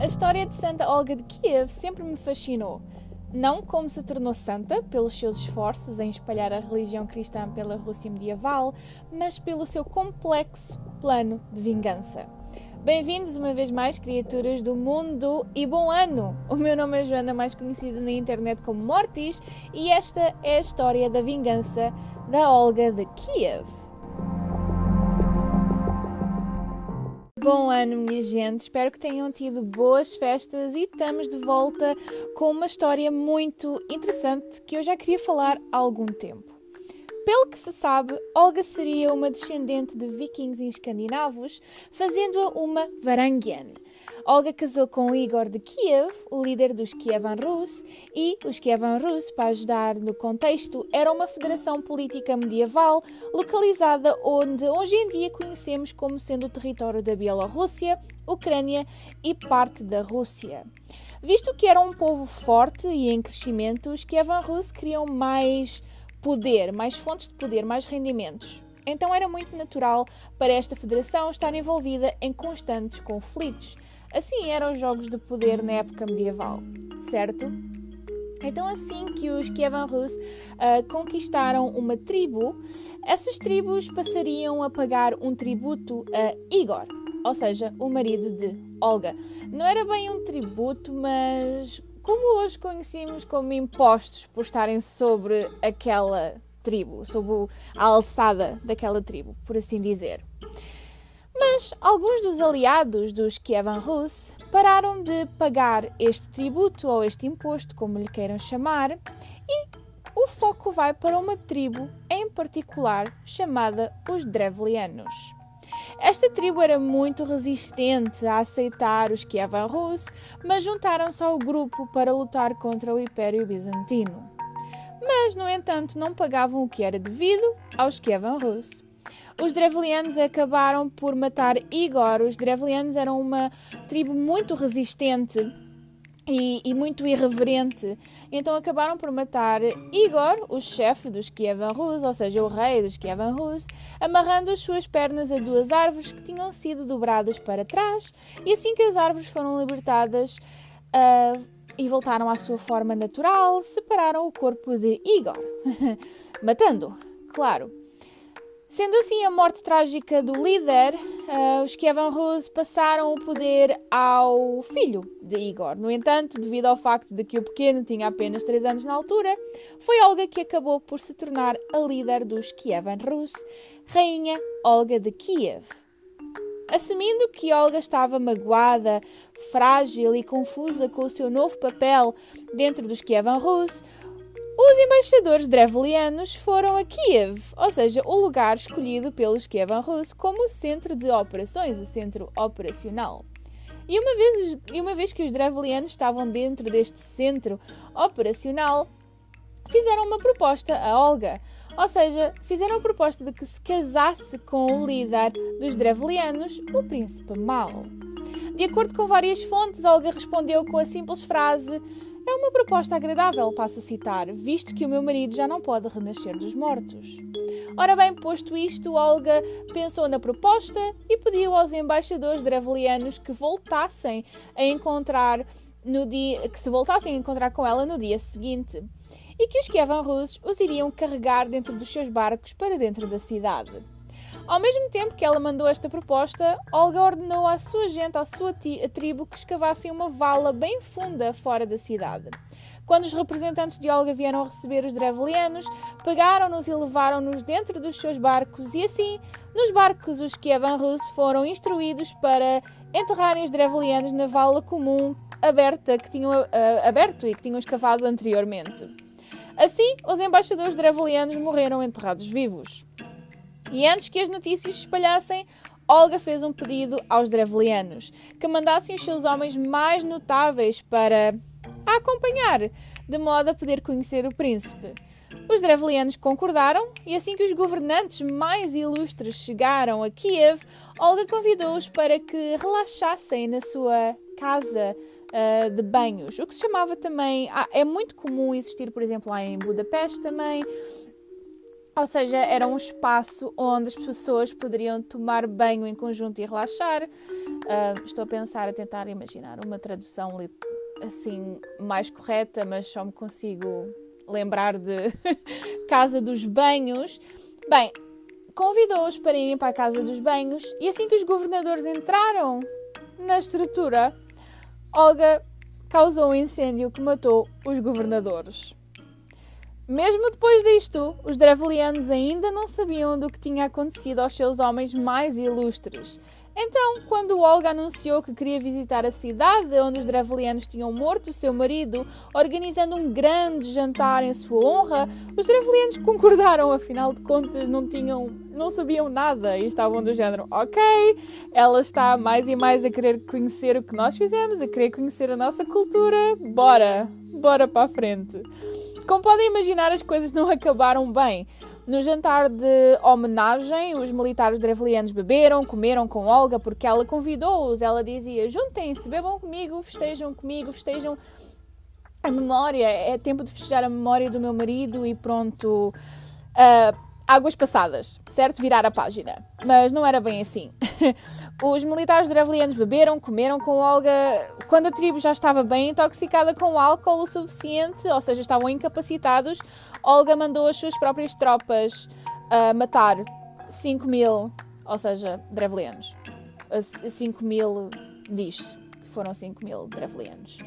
A história de Santa Olga de Kiev sempre me fascinou. Não como se tornou santa pelos seus esforços em espalhar a religião cristã pela Rússia medieval, mas pelo seu complexo plano de vingança. Bem-vindos uma vez mais, criaturas do mundo, e bom ano! O meu nome é Joana, mais conhecida na internet como Mortis, e esta é a história da vingança da Olga de Kiev. Bom ano, minha gente. Espero que tenham tido boas festas e estamos de volta com uma história muito interessante que eu já queria falar há algum tempo. Pelo que se sabe, Olga seria uma descendente de vikings escandinavos, fazendo-a uma Varangian. Olga casou com Igor de Kiev, o líder dos Kievan Rus, e os Kievan Rus, para ajudar no contexto, era uma federação política medieval localizada onde hoje em dia conhecemos como sendo o território da Bielorrússia, Ucrânia e parte da Rússia. Visto que era um povo forte e em crescimento, os Kievan Rus queriam mais poder, mais fontes de poder, mais rendimentos. Então era muito natural para esta federação estar envolvida em constantes conflitos Assim eram os jogos de poder na época medieval, certo? Então, assim que os Kievan Rus uh, conquistaram uma tribo, essas tribos passariam a pagar um tributo a Igor, ou seja, o marido de Olga. Não era bem um tributo, mas como hoje conhecemos como impostos por estarem sobre aquela tribo, sobre a alçada daquela tribo, por assim dizer. Mas alguns dos aliados dos Kievan Rus pararam de pagar este tributo ou este imposto, como lhe queiram chamar, e o foco vai para uma tribo em particular chamada os Drevlianos. Esta tribo era muito resistente a aceitar os Kievan Rus, mas juntaram-se ao grupo para lutar contra o Império Bizantino. Mas, no entanto, não pagavam o que era devido aos Kievan Rus. Os Drevlianos acabaram por matar Igor. Os Drevlianos eram uma tribo muito resistente e, e, muito irreverente. Então acabaram por matar Igor, o chefe dos Kievan Rus, ou seja, o rei dos Kievan Rus, amarrando as suas pernas a duas árvores que tinham sido dobradas para trás. E assim que as árvores foram libertadas uh, e voltaram à sua forma natural, separaram o corpo de Igor, matando, claro. Sendo assim a morte trágica do líder, uh, os Kievan Rus passaram o poder ao filho de Igor. No entanto, devido ao facto de que o pequeno tinha apenas 3 anos na altura, foi Olga que acabou por se tornar a líder dos Kievan Rus, rainha Olga de Kiev. Assumindo que Olga estava magoada, frágil e confusa com o seu novo papel dentro dos Kievan Rus, os embaixadores drevlianos foram a Kiev, ou seja, o lugar escolhido pelos Kievan Rus como centro de operações, o centro operacional. E uma vez, uma vez que os drevlianos estavam dentro deste centro operacional, fizeram uma proposta a Olga, ou seja, fizeram a proposta de que se casasse com o líder dos drevlianos, o príncipe Mal. De acordo com várias fontes, Olga respondeu com a simples frase é uma proposta agradável, passo a citar, visto que o meu marido já não pode renascer dos mortos. Ora bem, posto isto, Olga pensou na proposta e pediu aos embaixadores drevlianos que voltassem a encontrar no dia que se voltassem a encontrar com ela no dia seguinte e que os Kievan russos os iriam carregar dentro dos seus barcos para dentro da cidade. Ao mesmo tempo que ela mandou esta proposta, Olga ordenou à sua gente, à sua tribo, que escavassem uma vala bem funda fora da cidade. Quando os representantes de Olga vieram receber os drevlianos, pegaram-nos e levaram-nos dentro dos seus barcos, e assim, nos barcos, os Kievan Rus foram instruídos para enterrarem os drevlianos na vala comum aberta que tinham uh, aberto e que tinham escavado anteriormente. Assim, os embaixadores drevlianos morreram enterrados vivos. E antes que as notícias se espalhassem, Olga fez um pedido aos Drevlianos que mandassem os seus homens mais notáveis para a acompanhar, de modo a poder conhecer o príncipe. Os Drevlianos concordaram e assim que os governantes mais ilustres chegaram a Kiev, Olga convidou-os para que relaxassem na sua casa uh, de banhos, o que se chamava também. Ah, é muito comum existir, por exemplo, lá em Budapeste também, Ou seja, era um espaço onde as pessoas poderiam tomar banho em conjunto e relaxar. Uh, estou a pensar, a tentar imaginar uma tradução assim mais correta, mas só me consigo lembrar de Casa dos Banhos. Bem, convidou-os para irem para a Casa dos Banhos e assim que os governadores entraram na estrutura, Olga causou um incêndio que matou os governadores. Mesmo depois disto, os Drevlianos ainda não sabiam do que tinha acontecido aos seus homens mais ilustres. Então, quando Olga anunciou que queria visitar a cidade onde os Drevlianos tinham morto seu marido, organizando um grande jantar em sua honra, os Drevlianos concordaram, afinal de contas não tinham, não sabiam nada e estavam do género, ok, ela está mais e mais a querer conhecer o que nós fizemos, a querer conhecer a nossa cultura, bora, bora para a frente. Como podem imaginar, as coisas não acabaram bem. No jantar de homenagem, os militares drevlianos beberam, comeram com Olga porque ela convidou-os. Ela dizia: Juntem-se, bebam comigo, festejam comigo, festejam a memória. É tempo de festejar a memória do meu marido e pronto. Uh, águas passadas, certo? Virar a página. Mas não era bem assim. Os militares drevlianos beberam, comeram com Olga quando a tribo já estava bem intoxicada com álcool o suficiente, ou seja, estavam incapacitados. Olga mandou as suas próprias tropas uh, matar 5 mil, ou seja, drevlianos. 5 mil diz que foram 5 mil drevlianos.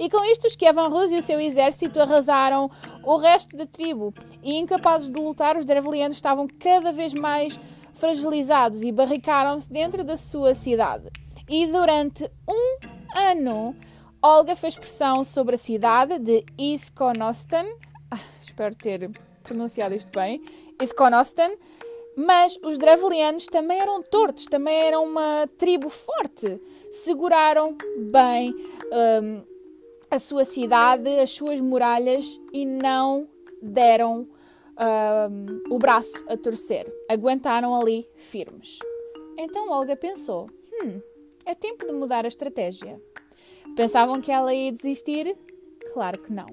E com isto, os Kievan Rus e o seu exército arrasaram o resto da tribo. E incapazes de lutar, os Drevlianos estavam cada vez mais fragilizados e barricaram-se dentro da sua cidade. E durante um ano, Olga fez pressão sobre a cidade de Iskonostan. Ah, espero ter pronunciado isto bem. Iskonostan. Mas os Drevlianos também eram tortos, também eram uma tribo forte. Seguraram bem um, a sua cidade, as suas muralhas e não deram o braço a torcer. Aguentaram ali firmes. Então Olga pensou: hum, é tempo de mudar a estratégia. Pensavam que ela ia desistir? Claro que não.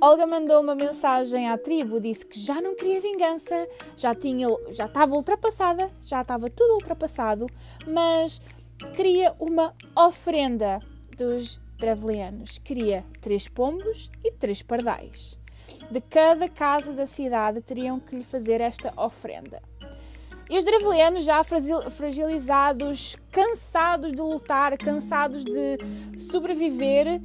Olga mandou uma mensagem à tribo, disse que já não queria vingança, já tinha, já estava ultrapassada, já estava tudo ultrapassado, mas queria uma oferenda dos Drevlianos queria três pombos e três pardais. De cada casa da cidade teriam que lhe fazer esta oferenda. E os Drevlianos, já fragilizados, cansados de lutar, cansados de sobreviver,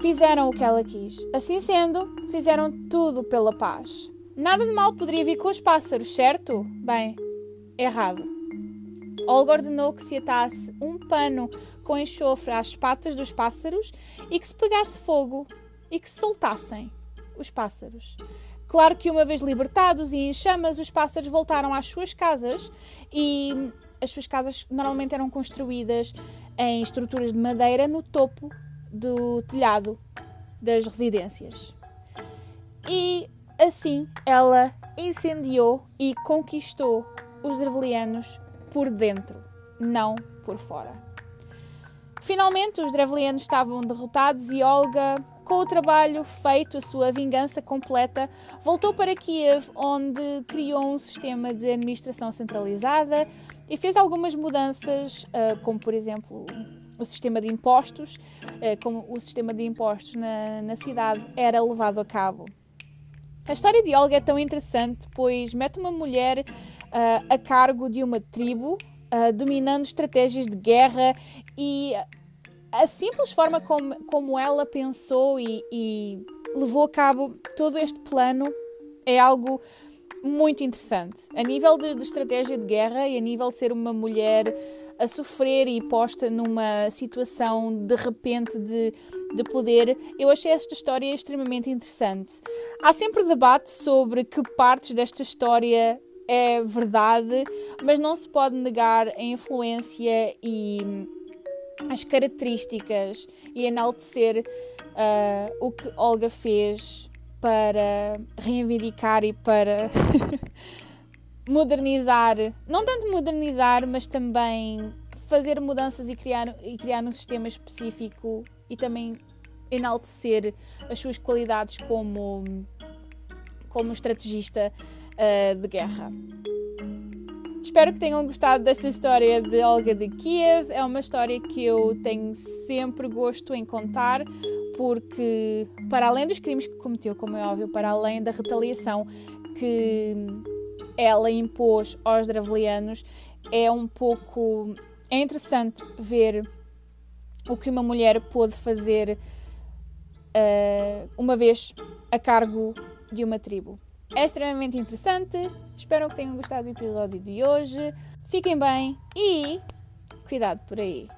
fizeram o que ela quis. Assim sendo, fizeram tudo pela paz. Nada de mal poderia vir com os pássaros, certo? Bem, errado. Olga ordenou que se atasse um pano com enxofre às patas dos pássaros e que se pegasse fogo e que se soltassem os pássaros. Claro que, uma vez libertados e em chamas, os pássaros voltaram às suas casas e as suas casas normalmente eram construídas em estruturas de madeira no topo do telhado das residências. E assim ela incendiou e conquistou os drevlianos por dentro, não por fora. Finalmente, os Drevlianos estavam derrotados e Olga, com o trabalho feito, a sua vingança completa, voltou para Kiev, onde criou um sistema de administração centralizada e fez algumas mudanças, eh, como por exemplo o sistema de impostos, eh, como o sistema de impostos na, na cidade era levado a cabo. A história de Olga é tão interessante, pois mete uma mulher uh, a cargo de uma tribo, uh, dominando estratégias de guerra e a simples forma como, como ela pensou e, e levou a cabo todo este plano é algo muito interessante. A nível de, de, estratégia de guerra e a nível de ser uma mulher a sofrer e posta numa situação de repente de, de poder, eu achei esta história extremamente interessante. Há sempre debate sobre que partes desta história é verdade, mas não se pode negar a influência e as características e enaltecer uh, o que Olga fez para reivindicar e para modernizar, não tanto modernizar, mas também fazer mudanças e criar, e criar um sistema específico e também enaltecer as suas qualidades como, como estrategista uh, de guerra. Espero que tenham gostado desta história de Olga de Kiev. É uma história que eu tenho sempre gosto em contar, porque, para além dos crimes que cometeu, como é óbvio, para além da retaliação que ela impôs aos dravelianos, é um pouco. É interessante ver o que uma mulher pôde fazer uh, uma vez a cargo de uma tribo. É extremamente interessante. Espero que tenham gostado do episódio de hoje. Fiquem bem e cuidado por aí.